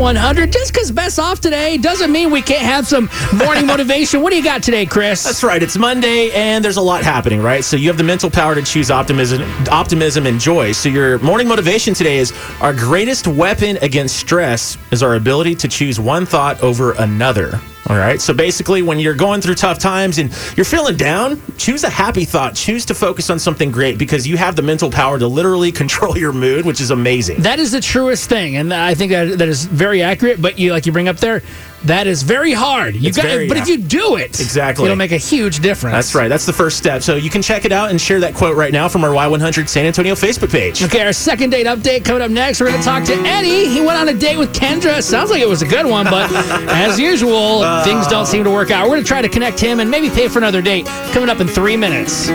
Y100. Just because best off today doesn't mean we can't have some morning motivation. What do you got today, Chris? That's right. It's Monday and there's a lot happening, right? So you have the mental power to choose optimism, optimism and joy. So your morning motivation today is our greatest weapon against stress is our ability to choose one thought over another. All right. So basically, when you're going through tough times and you're feeling down, choose a happy thought. Choose to focus on something great because you have the mental power to literally control your mood, which is amazing. That is the truest thing, and I think that that is very accurate. But you, like you bring up there, that is very hard. You It's got, very- but if you do it, Exactly. it'll make a huge difference. That's right. That's the first step. So you can check it out and share that quote right now from our Y100 San Antonio Facebook page. Okay, our second date update coming up next. We're going to talk to Eddie. He went on a date with Kendra. Sounds like it was a good one, but as usual, things don't seem to work out. We're going to try to connect him and maybe pay for another date coming up in three minutes.